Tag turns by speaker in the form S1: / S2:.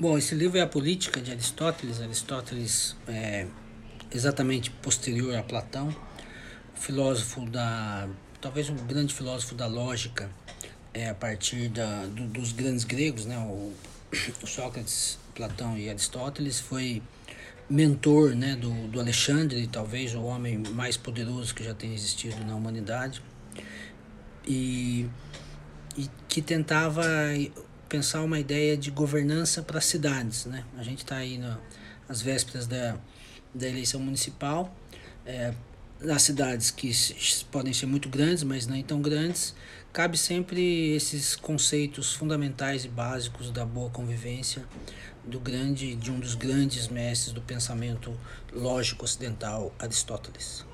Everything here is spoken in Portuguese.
S1: Bom, esse livro é a Política de Aristóteles. Aristóteles é exatamente posterior a Platão, filósofo da talvez um grande filósofo da lógica é a partir da, do, dos grandes gregos, né? O, o, Sócrates, Platão e Aristóteles foi mentor, né, do, do Alexandre, talvez o homem mais poderoso que já tenha existido na humanidade e, e que tentava pensar uma ideia de governança para cidades. Né? A gente está aí nas vésperas da, da eleição municipal, é, nas cidades que podem ser muito grandes, mas nem tão grandes, cabe sempre esses conceitos fundamentais e básicos da boa convivência do grande de um dos grandes mestres do pensamento lógico ocidental, Aristóteles.